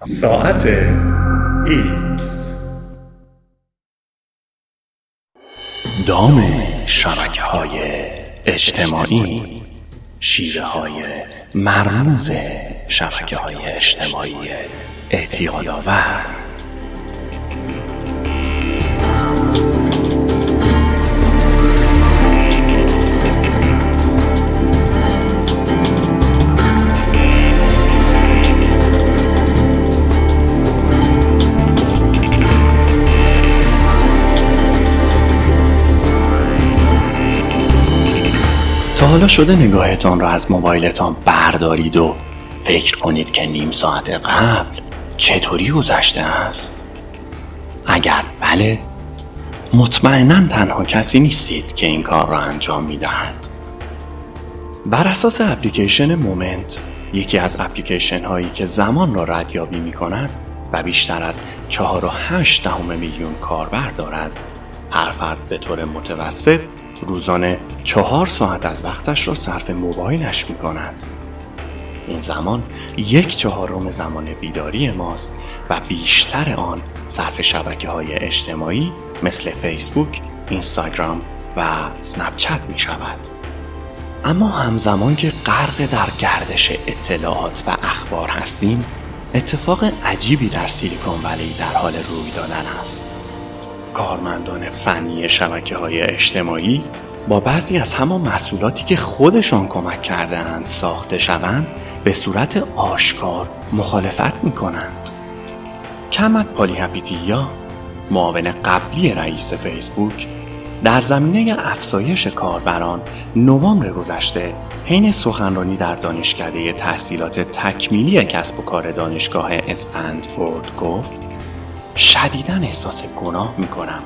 ساعت ایکس. دام شبکه های اجتماعی شیوه های مرموز شبکه های اجتماعی اعتیادآور تا حالا شده نگاهتان را از موبایلتان بردارید و فکر کنید که نیم ساعت قبل چطوری گذشته است؟ اگر بله مطمئنا تنها کسی نیستید که این کار را انجام می دهد. بر اساس اپلیکیشن مومنت یکی از اپلیکیشن هایی که زمان را ردیابی می کند و بیشتر از 4.8 دهم میلیون کاربر دارد هر فرد به طور متوسط روزانه چهار ساعت از وقتش را صرف موبایلش می کند. این زمان یک چهارم زمان بیداری ماست و بیشتر آن صرف شبکه های اجتماعی مثل فیسبوک، اینستاگرام و سنپچت می شود. اما همزمان که غرق در گردش اطلاعات و اخبار هستیم اتفاق عجیبی در سیلیکون ولی در حال روی دادن است. کارمندان فنی شبکه های اجتماعی با بعضی از همان محصولاتی که خودشان کمک کردهاند ساخته شوند به صورت آشکار مخالفت می کنند. کمت پالیهپیتیا معاون قبلی رئیس فیسبوک در زمینه افزایش کاربران نوامبر گذشته حین سخنرانی در دانشکده تحصیلات تکمیلی کسب و کار دانشگاه استندفورد گفت شدیدا احساس گناه می کنم.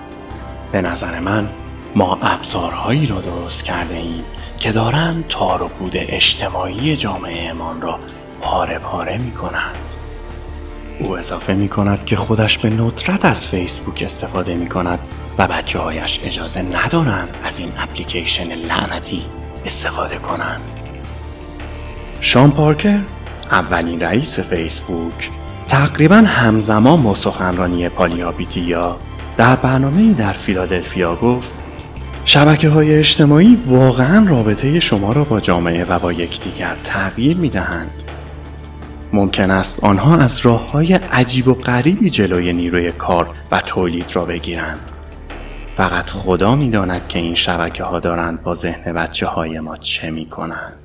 به نظر من ما ابزارهایی را درست کرده ایم که دارند تار و پود اجتماعی جامعه امان را پاره پاره می کنند. او اضافه می کند که خودش به ندرت از فیسبوک استفاده می کند و بچه هایش اجازه ندارند از این اپلیکیشن لعنتی استفاده کنند. شان پارکر اولین رئیس فیسبوک تقریبا همزمان با سخنرانی پالیابیتیا در برنامه در فیلادلفیا گفت شبکه های اجتماعی واقعا رابطه شما را با جامعه و با یکدیگر تغییر می دهند. ممکن است آنها از راه های عجیب و غریبی جلوی نیروی کار و تولید را بگیرند. فقط خدا می داند که این شبکه ها دارند با ذهن بچه های ما چه می کنند.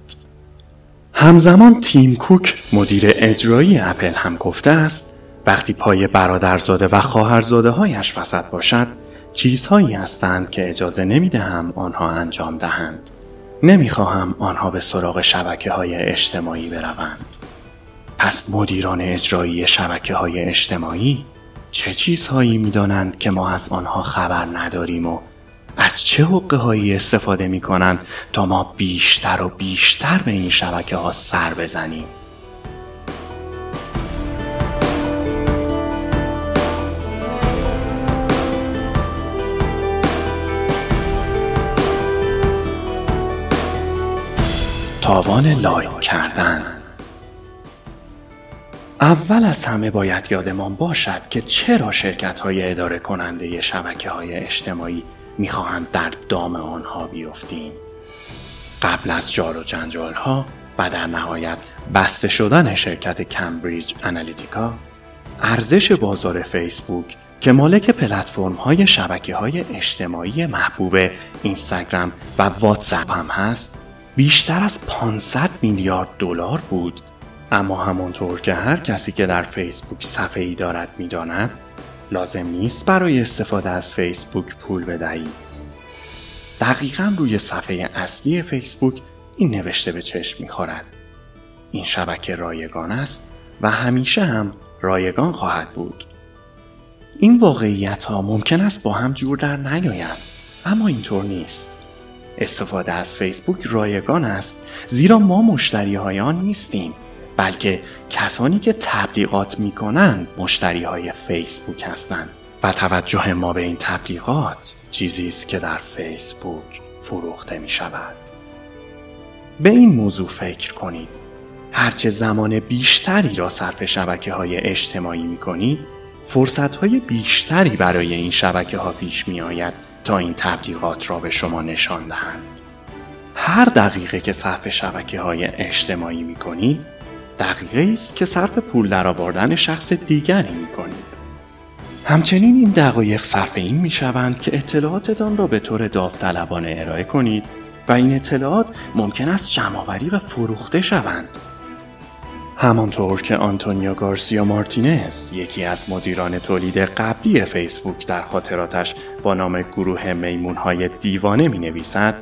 همزمان تیم کوک مدیر اجرایی اپل هم گفته است وقتی پای برادرزاده و خواهرزاده هایش وسط باشد چیزهایی هستند که اجازه نمی دهم آنها انجام دهند. نمی خواهم آنها به سراغ شبکه های اجتماعی بروند. پس مدیران اجرایی شبکه های اجتماعی چه چیزهایی می دانند که ما از آنها خبر نداریم و از چه حقه هایی استفاده می کنند تا ما بیشتر و بیشتر به این شبکه ها سر بزنیم؟ تاوان لایک کردن اول از همه باید یادمان باشد که چرا شرکت های اداره کننده شبکه های اجتماعی می‌خواهند در دام آنها بیفتیم. قبل از جار و جنجال ها و در نهایت بسته شدن شرکت کمبریج انالیتیکا ارزش بازار فیسبوک که مالک پلتفرم های شبکه های اجتماعی محبوب اینستاگرام و واتساپ هم هست بیشتر از 500 میلیارد دلار بود. اما همانطور که هر کسی که در فیسبوک صفحه ای دارد می‌داند لازم نیست برای استفاده از فیسبوک پول بدهید. دقیقا روی صفحه اصلی فیسبوک این نوشته به چشم می‌خورد. این شبکه رایگان است و همیشه هم رایگان خواهد بود. این واقعیت ها ممکن است با هم جور در نیایند اما اینطور نیست. استفاده از فیسبوک رایگان است زیرا ما مشتری های آن نیستیم بلکه کسانی که تبلیغات می کنند مشتری های فیسبوک هستند و توجه ما به این تبلیغات چیزی است که در فیسبوک فروخته می شود. به این موضوع فکر کنید. هرچه زمان بیشتری را صرف شبکه های اجتماعی می کنید فرصت های بیشتری برای این شبکه ها پیش می آید تا این تبلیغات را به شما نشان دهند. هر دقیقه که صرف شبکه های اجتماعی می کنید دقیقه است که صرف پول درآوردن شخص دیگری می کنید. همچنین این دقایق صرف این می شوند که اطلاعاتتان را به طور داوطلبانه ارائه کنید و این اطلاعات ممکن است جمعآوری و فروخته شوند. همانطور که آنتونیو گارسیا مارتینز یکی از مدیران تولید قبلی فیسبوک در خاطراتش با نام گروه میمونهای دیوانه می نویسد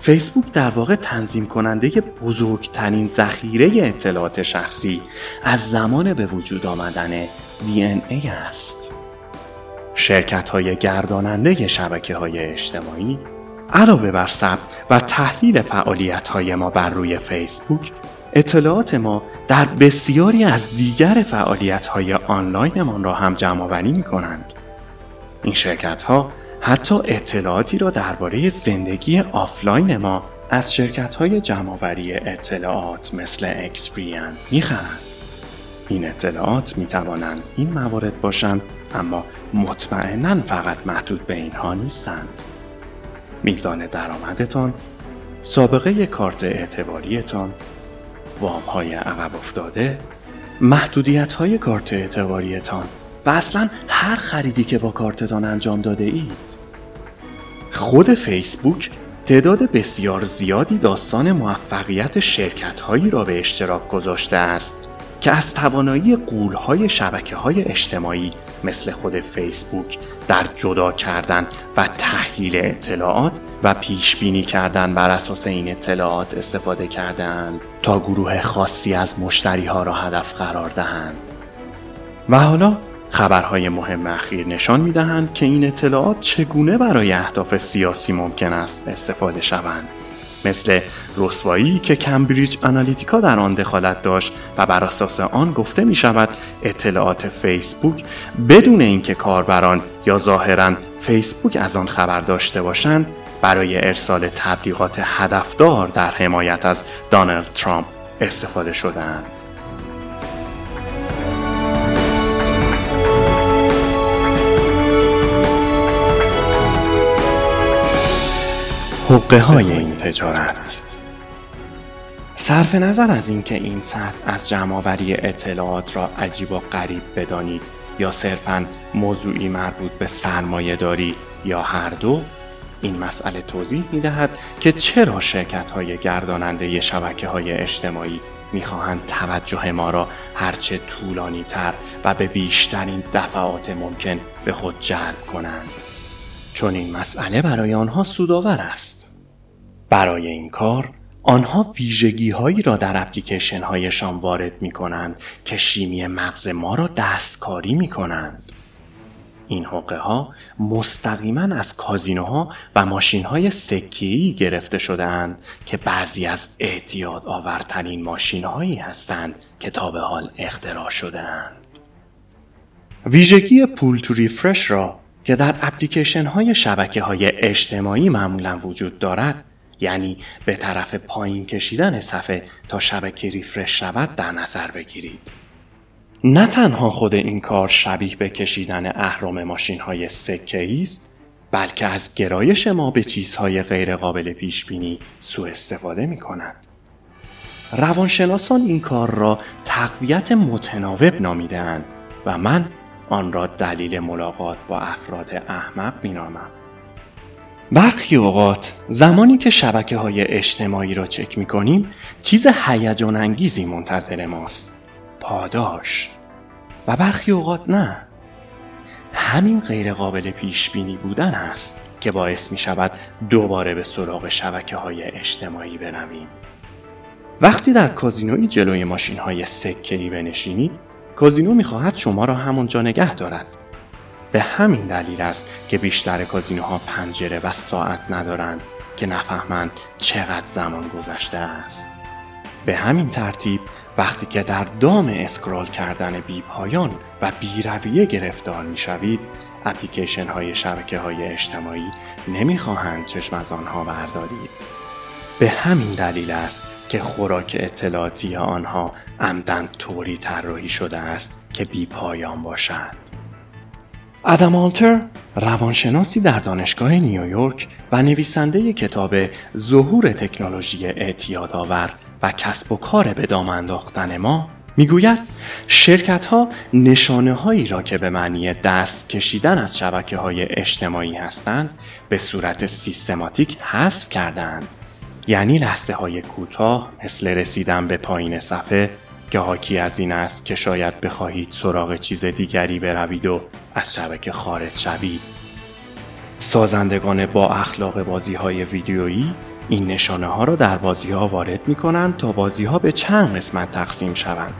فیسبوک در واقع تنظیم کننده بزرگترین ذخیره اطلاعات شخصی از زمان به وجود آمدن DNA است. شرکت های گرداننده شبکه های اجتماعی علاوه بر ثبت و تحلیل فعالیت های ما بر روی فیسبوک اطلاعات ما در بسیاری از دیگر فعالیت های آنلاینمان را هم جمع آوری می کنند. این شرکت ها حتی اطلاعاتی را درباره زندگی آفلاین ما از شرکت های جمعآوری اطلاعات مثل اکسپریان می‌خرند. این اطلاعات می توانند این موارد باشند اما مطمئنا فقط محدود به اینها نیستند. میزان درآمدتان، سابقه کارت اعتباریتان، وام های عقب افتاده، محدودیت های کارت اعتباریتان و اصلا هر خریدی که با کارتتان انجام داده اید. خود فیسبوک تعداد بسیار زیادی داستان موفقیت شرکت هایی را به اشتراک گذاشته است که از توانایی قولهای شبکه های اجتماعی مثل خود فیسبوک در جدا کردن و تحلیل اطلاعات و پیش بینی کردن بر اساس این اطلاعات استفاده کردند تا گروه خاصی از مشتری ها را هدف قرار دهند و حالا خبرهای مهم اخیر نشان می دهند که این اطلاعات چگونه برای اهداف سیاسی ممکن است استفاده شوند مثل رسوایی که کمبریج آنالیتیکا در آن دخالت داشت و بر اساس آن گفته می شود اطلاعات فیسبوک بدون اینکه کاربران یا ظاهرا فیسبوک از آن خبر داشته باشند برای ارسال تبلیغات هدفدار در حمایت از دانالد ترامپ استفاده شدهاند. حقه های این تجارت. صرف نظر از اینکه این سطح از جمعآوری اطلاعات را عجیب و غریب بدانید یا صرفا موضوعی مربوط به سرمایه داری یا هر دو این مسئله توضیح می دهد که چرا شرکت های گرداننده شبکه های اجتماعی می‌خواهند توجه ما را هرچه طولانی تر و به بیشترین دفعات ممکن به خود جلب کنند. چون این مسئله برای آنها سودآور است برای این کار آنها ویژگی هایی را در اپلیکیشن هایشان وارد می کنند که شیمی مغز ما را دستکاری می کنند. این حقه ها مستقیما از کازینوها و ماشین های سکیی گرفته شده اند که بعضی از اعتیاد آورترین ماشین هایی هستند که تا به حال اختراع شده اند. ویژگی پول تو ریفرش را که در اپلیکیشن های شبکه های اجتماعی معمولا وجود دارد یعنی به طرف پایین کشیدن صفحه تا شبکه ریفرش شود در نظر بگیرید. نه تنها خود این کار شبیه به کشیدن اهرام ماشین های سکه است بلکه از گرایش ما به چیزهای غیرقابل پیش بینی سوء استفاده می کند. روانشناسان این کار را تقویت متناوب نامیدهاند و من آن را دلیل ملاقات با افراد احمق می نامم. برخی اوقات زمانی که شبکه های اجتماعی را چک می کنیم چیز هیجان انگیزی منتظر ماست. پاداش. و برخی اوقات نه. همین غیرقابل پیش بینی بودن است که باعث می شود دوباره به سراغ شبکه های اجتماعی برویم. وقتی در کازینوی جلوی ماشین های سکهی بنشینید کازینو می خواهد شما را همونجا نگه دارد به همین دلیل است که بیشتر کازینوها پنجره و ساعت ندارند که نفهمند چقدر زمان گذشته است. به همین ترتیب وقتی که در دام اسکرال کردن بی پایان و بی رویه گرفتار می شوید اپلیکیشن های شبکه های اجتماعی نمی خواهند چشم از آنها بردارید. به همین دلیل است که خوراک اطلاعاتی آنها عمدن طوری طراحی شده است که بی پایان باشد. ادم آلتر روانشناسی در دانشگاه نیویورک و نویسنده کتاب ظهور تکنولوژی اعتیادآور و کسب و کار به دام انداختن ما می‌گوید شرکت ها نشانه هایی را که به معنی دست کشیدن از شبکه های اجتماعی هستند به صورت سیستماتیک حذف کردند یعنی لحظه های کوتاه مثل رسیدن به پایین صفحه که حاکی از این است که شاید بخواهید سراغ چیز دیگری بروید و از شبکه خارج شوید سازندگان با اخلاق بازی های ویدیویی این نشانه ها را در بازی ها وارد می کنند تا بازی ها به چند قسمت تقسیم شوند.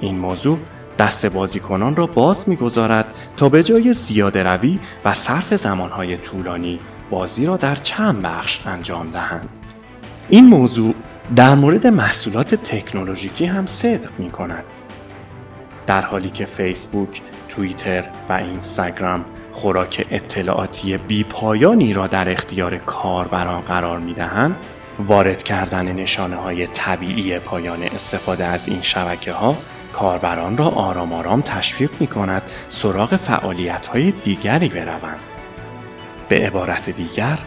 این موضوع دست بازیکنان را باز می‌گذارد تا به جای زیاده روی و صرف زمانهای طولانی بازی را در چند بخش انجام دهند. این موضوع در مورد محصولات تکنولوژیکی هم صدق می کند. در حالی که فیسبوک، توییتر و اینستاگرام خوراک اطلاعاتی بی پایانی را در اختیار کاربران قرار می دهند، وارد کردن نشانه های طبیعی پایان استفاده از این شبکه ها کاربران را آرام آرام تشویق می کند سراغ فعالیت های دیگری بروند. به عبارت دیگر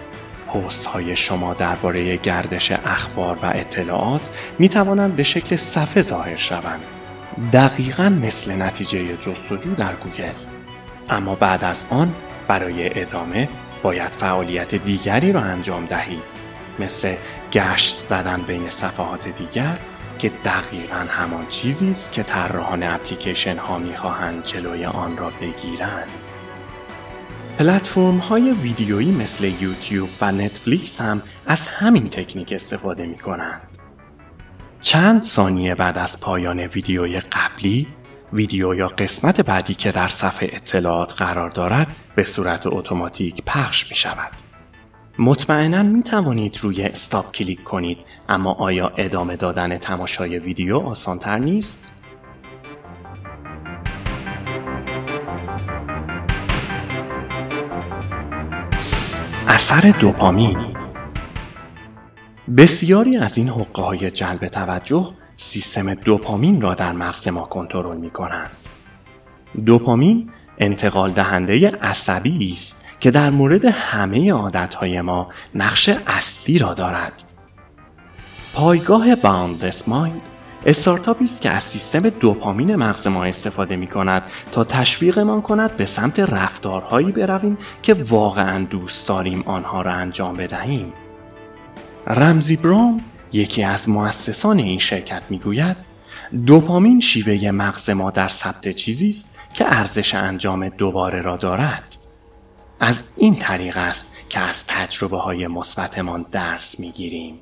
پست های شما درباره گردش اخبار و اطلاعات می توانند به شکل صفحه ظاهر شوند. دقیقا مثل نتیجه جستجو در گوگل. اما بعد از آن برای ادامه باید فعالیت دیگری را انجام دهید مثل گشت زدن بین صفحات دیگر که دقیقا همان چیزی است که طراحان اپلیکیشن ها می‌خواهند جلوی آن را بگیرند پلتفرم های ویدیویی مثل یوتیوب و نتفلیکس هم از همین تکنیک استفاده می کنند. چند ثانیه بعد از پایان ویدیوی قبلی ویدیو یا قسمت بعدی که در صفحه اطلاعات قرار دارد به صورت اتوماتیک پخش می شود. مطمئنا می توانید روی استاپ کلیک کنید اما آیا ادامه دادن تماشای ویدیو آسانتر نیست؟ اثر دوپامین بسیاری از این حقه های جلب توجه سیستم دوپامین را در مغز ما کنترل می کنند. دوپامین انتقال دهنده عصبی است که در مورد همه عادتهای ما نقش اصلی را دارد. پایگاه باوندلس مایند استارتاپی است که از سیستم دوپامین مغز ما استفاده می کند تا تشویقمان کند به سمت رفتارهایی برویم که واقعا دوست داریم آنها را انجام بدهیم. رمزی براون یکی از مؤسسان این شرکت می‌گوید دوپامین شیوه مغز ما در ثبت چیزی است که ارزش انجام دوباره را دارد از این طریق است که از تجربه های مثبتمان درس می‌گیریم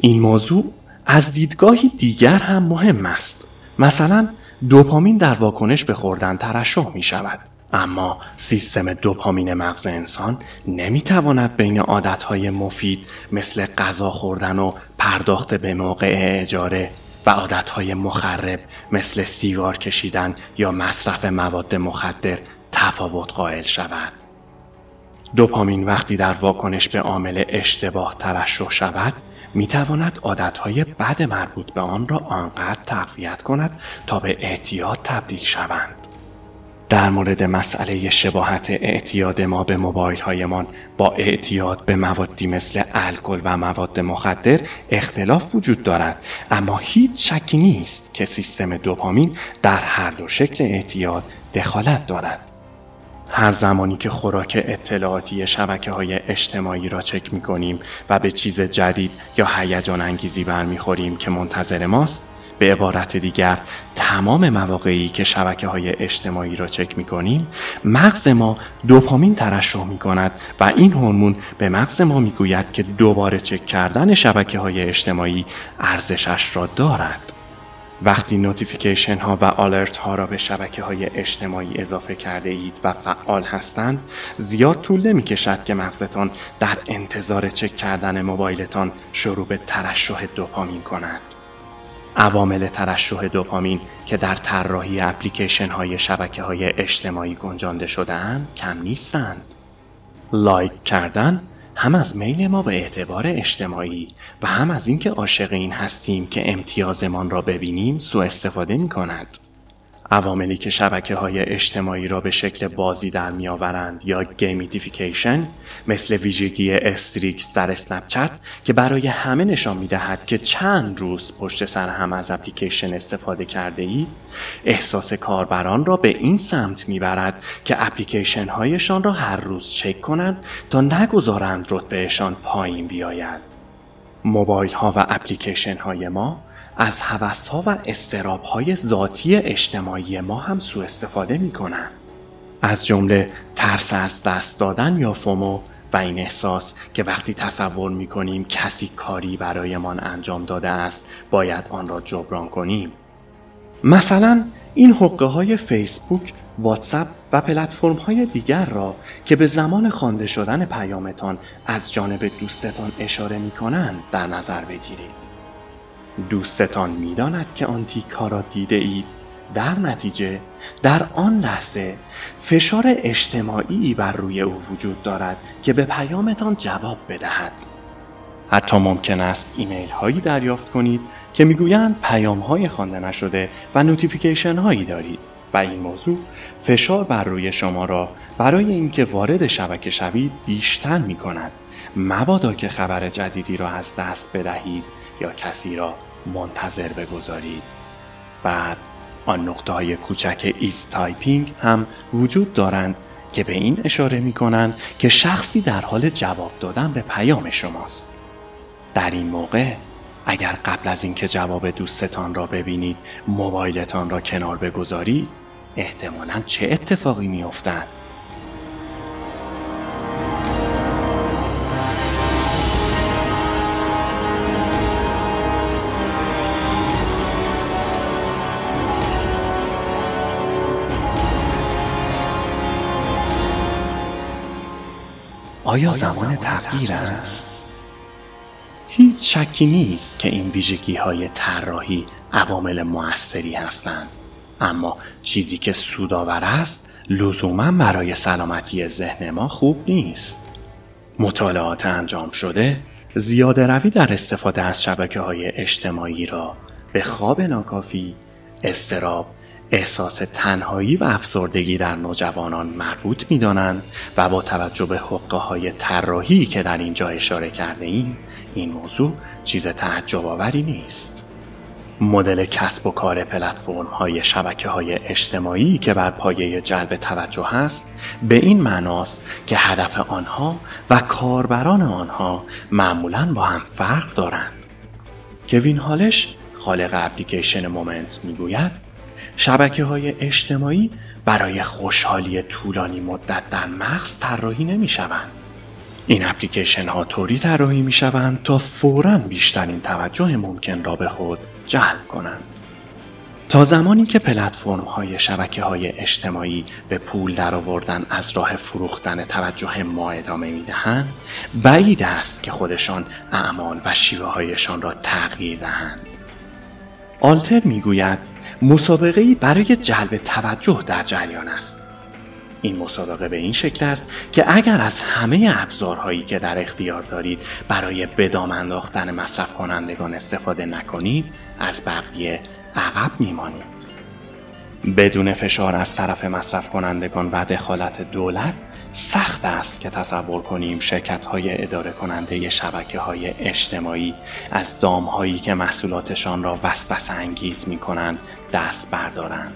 این موضوع از دیدگاهی دیگر هم مهم است مثلا دوپامین در واکنش به خوردن ترشح می شود اما سیستم دوپامین مغز انسان نمی‌تواند بین عادتهای مفید مثل غذا خوردن و پرداخت به موقع اجاره و عادتهای مخرب مثل سیگار کشیدن یا مصرف مواد مخدر تفاوت قائل شود. دوپامین وقتی در واکنش به عامل اشتباه ترشح شود می تواند عادتهای بد مربوط به آن را آنقدر تقویت کند تا به اعتیاد تبدیل شوند. در مورد مسئله شباهت اعتیاد ما به موبایل هایمان با اعتیاد به موادی مثل الکل و مواد مخدر اختلاف وجود دارد اما هیچ شکی نیست که سیستم دوپامین در هر دو شکل اعتیاد دخالت دارد هر زمانی که خوراک اطلاعاتی شبکه های اجتماعی را چک می کنیم و به چیز جدید یا هیجان انگیزی برمیخوریم که منتظر ماست به عبارت دیگر تمام مواقعی که شبکه های اجتماعی را چک می کنیم مغز ما دوپامین ترشح می کند و این هورمون به مغز ما می گوید که دوباره چک کردن شبکه های اجتماعی ارزشش را دارد. وقتی notification ها و alert ها را به شبکه های اجتماعی اضافه کرده اید و فعال هستند زیاد طول نمی کشد که مغزتان در انتظار چک کردن موبایلتان شروع به ترشح دوپامین کند عوامل ترشح دوپامین که در طراحی اپلیکیشن های شبکه های اجتماعی گنجانده شده اند کم نیستند. لایک کردن هم از میل ما به اعتبار اجتماعی و هم از اینکه عاشق این هستیم که امتیازمان را ببینیم سوء استفاده می کند. عواملی که شبکه های اجتماعی را به شکل بازی در می آورند یا gamification مثل ویژگی streaks در اسنپچت که برای همه نشان می دهد که چند روز پشت سر هم از اپلیکیشن استفاده کرده ای احساس کاربران را به این سمت می برد که اپلیکیشن هایشان را هر روز چک کنند تا نگذارند رتبهشان پایین بیاید. موبایل ها و اپلیکیشن های ما از ها و استراب های ذاتی اجتماعی ما هم سوء استفاده می کنن. از جمله ترس از دست دادن یا فومو و این احساس که وقتی تصور می کنیم کسی کاری برایمان انجام داده است باید آن را جبران کنیم. مثلا این حقه های فیسبوک، واتساپ و پلتفرم های دیگر را که به زمان خوانده شدن پیامتان از جانب دوستتان اشاره می کنند در نظر بگیرید. دوستتان می‌داند که آن تیک ها را دیده اید. در نتیجه در آن لحظه فشار اجتماعی بر روی او وجود دارد که به پیامتان جواب بدهد. حتی ممکن است ایمیل هایی دریافت کنید که می‌گویند پیام های خوانده نشده و notification هایی دارید و این موضوع فشار بر روی شما را برای اینکه وارد شبکه شوید بیشتر می کند مبادا که خبر جدیدی را از دست بدهید. یا کسی را منتظر بگذارید. بعد آن نقطه های کوچک is typing هم وجود دارند که به این اشاره می کنند که شخصی در حال جواب دادن به پیام شماست. در این موقع اگر قبل از اینکه جواب دوستتان را ببینید موبایلتان را کنار بگذارید احتمالا چه اتفاقی می آیا زمان تغییر است؟ هیچ شکی نیست که این ویژگی های طراحی عوامل موثری هستند. اما چیزی که سودآور است لزوما برای سلامتی ذهن ما خوب نیست. مطالعات انجام شده زیاده روی در استفاده از شبکه های اجتماعی را به خواب ناکافی، استراب احساس تنهایی و افسردگی در نوجوانان مربوط می دانند و با توجه به حقه های طراحی که در اینجا اشاره کرده ایم این موضوع چیز تعجب آوری نیست. مدل کسب و کار پلتفرم های شبکه های اجتماعی که بر پایه جلب توجه است به این معناست که هدف آنها و کاربران آنها معمولا با هم فرق دارند. کوین هالش خالق اپلیکیشن مومنت می‌گوید شبکه های اجتماعی برای خوشحالی طولانی مدت در مغز طراحی نمی شوند. این اپلیکیشن ها طوری طراحی می شوند تا فورا بیشترین توجه ممکن را به خود جلب کنند. تا زمانی که پلتفرم های شبکه های اجتماعی به پول درآوردن از راه فروختن توجه ما ادامه می دهند بعید است که خودشان اعمال و شیوه هایشان را تغییر دهند. آلتر می‌گوید مسابقه برای جلب توجه در جریان است. این مسابقه به این شکل است که اگر از همه ابزارهایی که در اختیار دارید برای بدام انداختن مصرف کنندگان استفاده نکنید از بقیه عقب میمانید. بدون فشار از طرف مصرف کنندگان و دخالت دولت سخت است که تصور کنیم شرکت های اداره کننده شبکه های اجتماعی از دام هایی که محصولاتشان را وسوسه انگیز می کنند دست بردارند.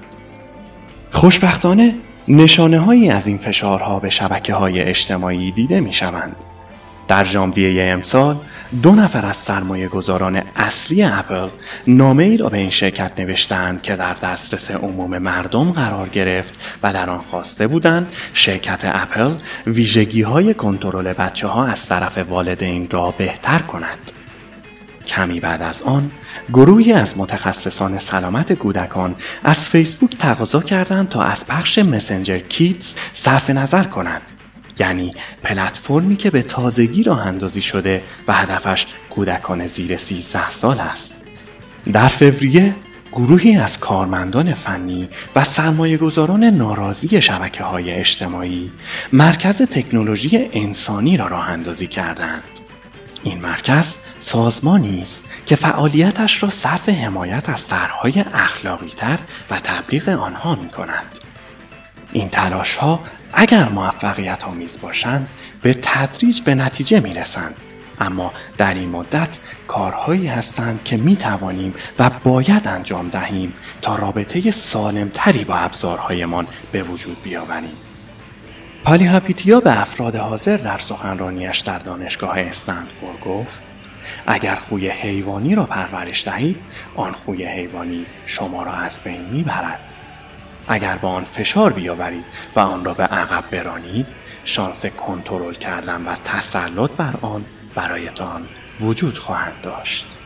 خوشبختانه نشانه هایی از این فشارها به شبکه های اجتماعی دیده می شوند. در ژانویه امسال دو نفر از سرمایه گذاران اصلی اپل نامه ای را به این شرکت نوشتند که در دسترس عموم مردم قرار گرفت و در آن خواسته بودند شرکت اپل ویژگی های کنترل بچه ها از طرف والدین را بهتر کند. کمی بعد از آن گروهی از متخصصان سلامت کودکان از فیسبوک تقاضا کردند تا از پخش مسنجر کیتز صرف نظر کنند یعنی پلتفرمی که به تازگی راه اندازی شده و هدفش کودکان زیر 13 سال است. در فوریه گروهی از کارمندان فنی و سرمایه گذاران ناراضی شبکه های اجتماعی مرکز تکنولوژی انسانی را راه اندازی کردند. این مرکز سازمانی است که فعالیتش را صرف حمایت از طرحهای اخلاقیتر و تبلیغ آنها می کنند. این تلاش ها اگر موفقیت آمیز باشند به تدریج به نتیجه می رسند اما در این مدت کارهایی هستند که می توانیم و باید انجام دهیم تا رابطه سالمتری با ابزارهایمان به وجود بیاوریم. پالیهاپیتیا به افراد حاضر در سخنرانیش در دانشگاه استندفورد گفت اگر خوی حیوانی را پرورش دهید آن خوی حیوانی شما را از بین می‌برد اگر با آن فشار بیاورید و آن را به عقب برانید شانس کنترل کردن و تسلط بر آن برایتان وجود خواهند داشت.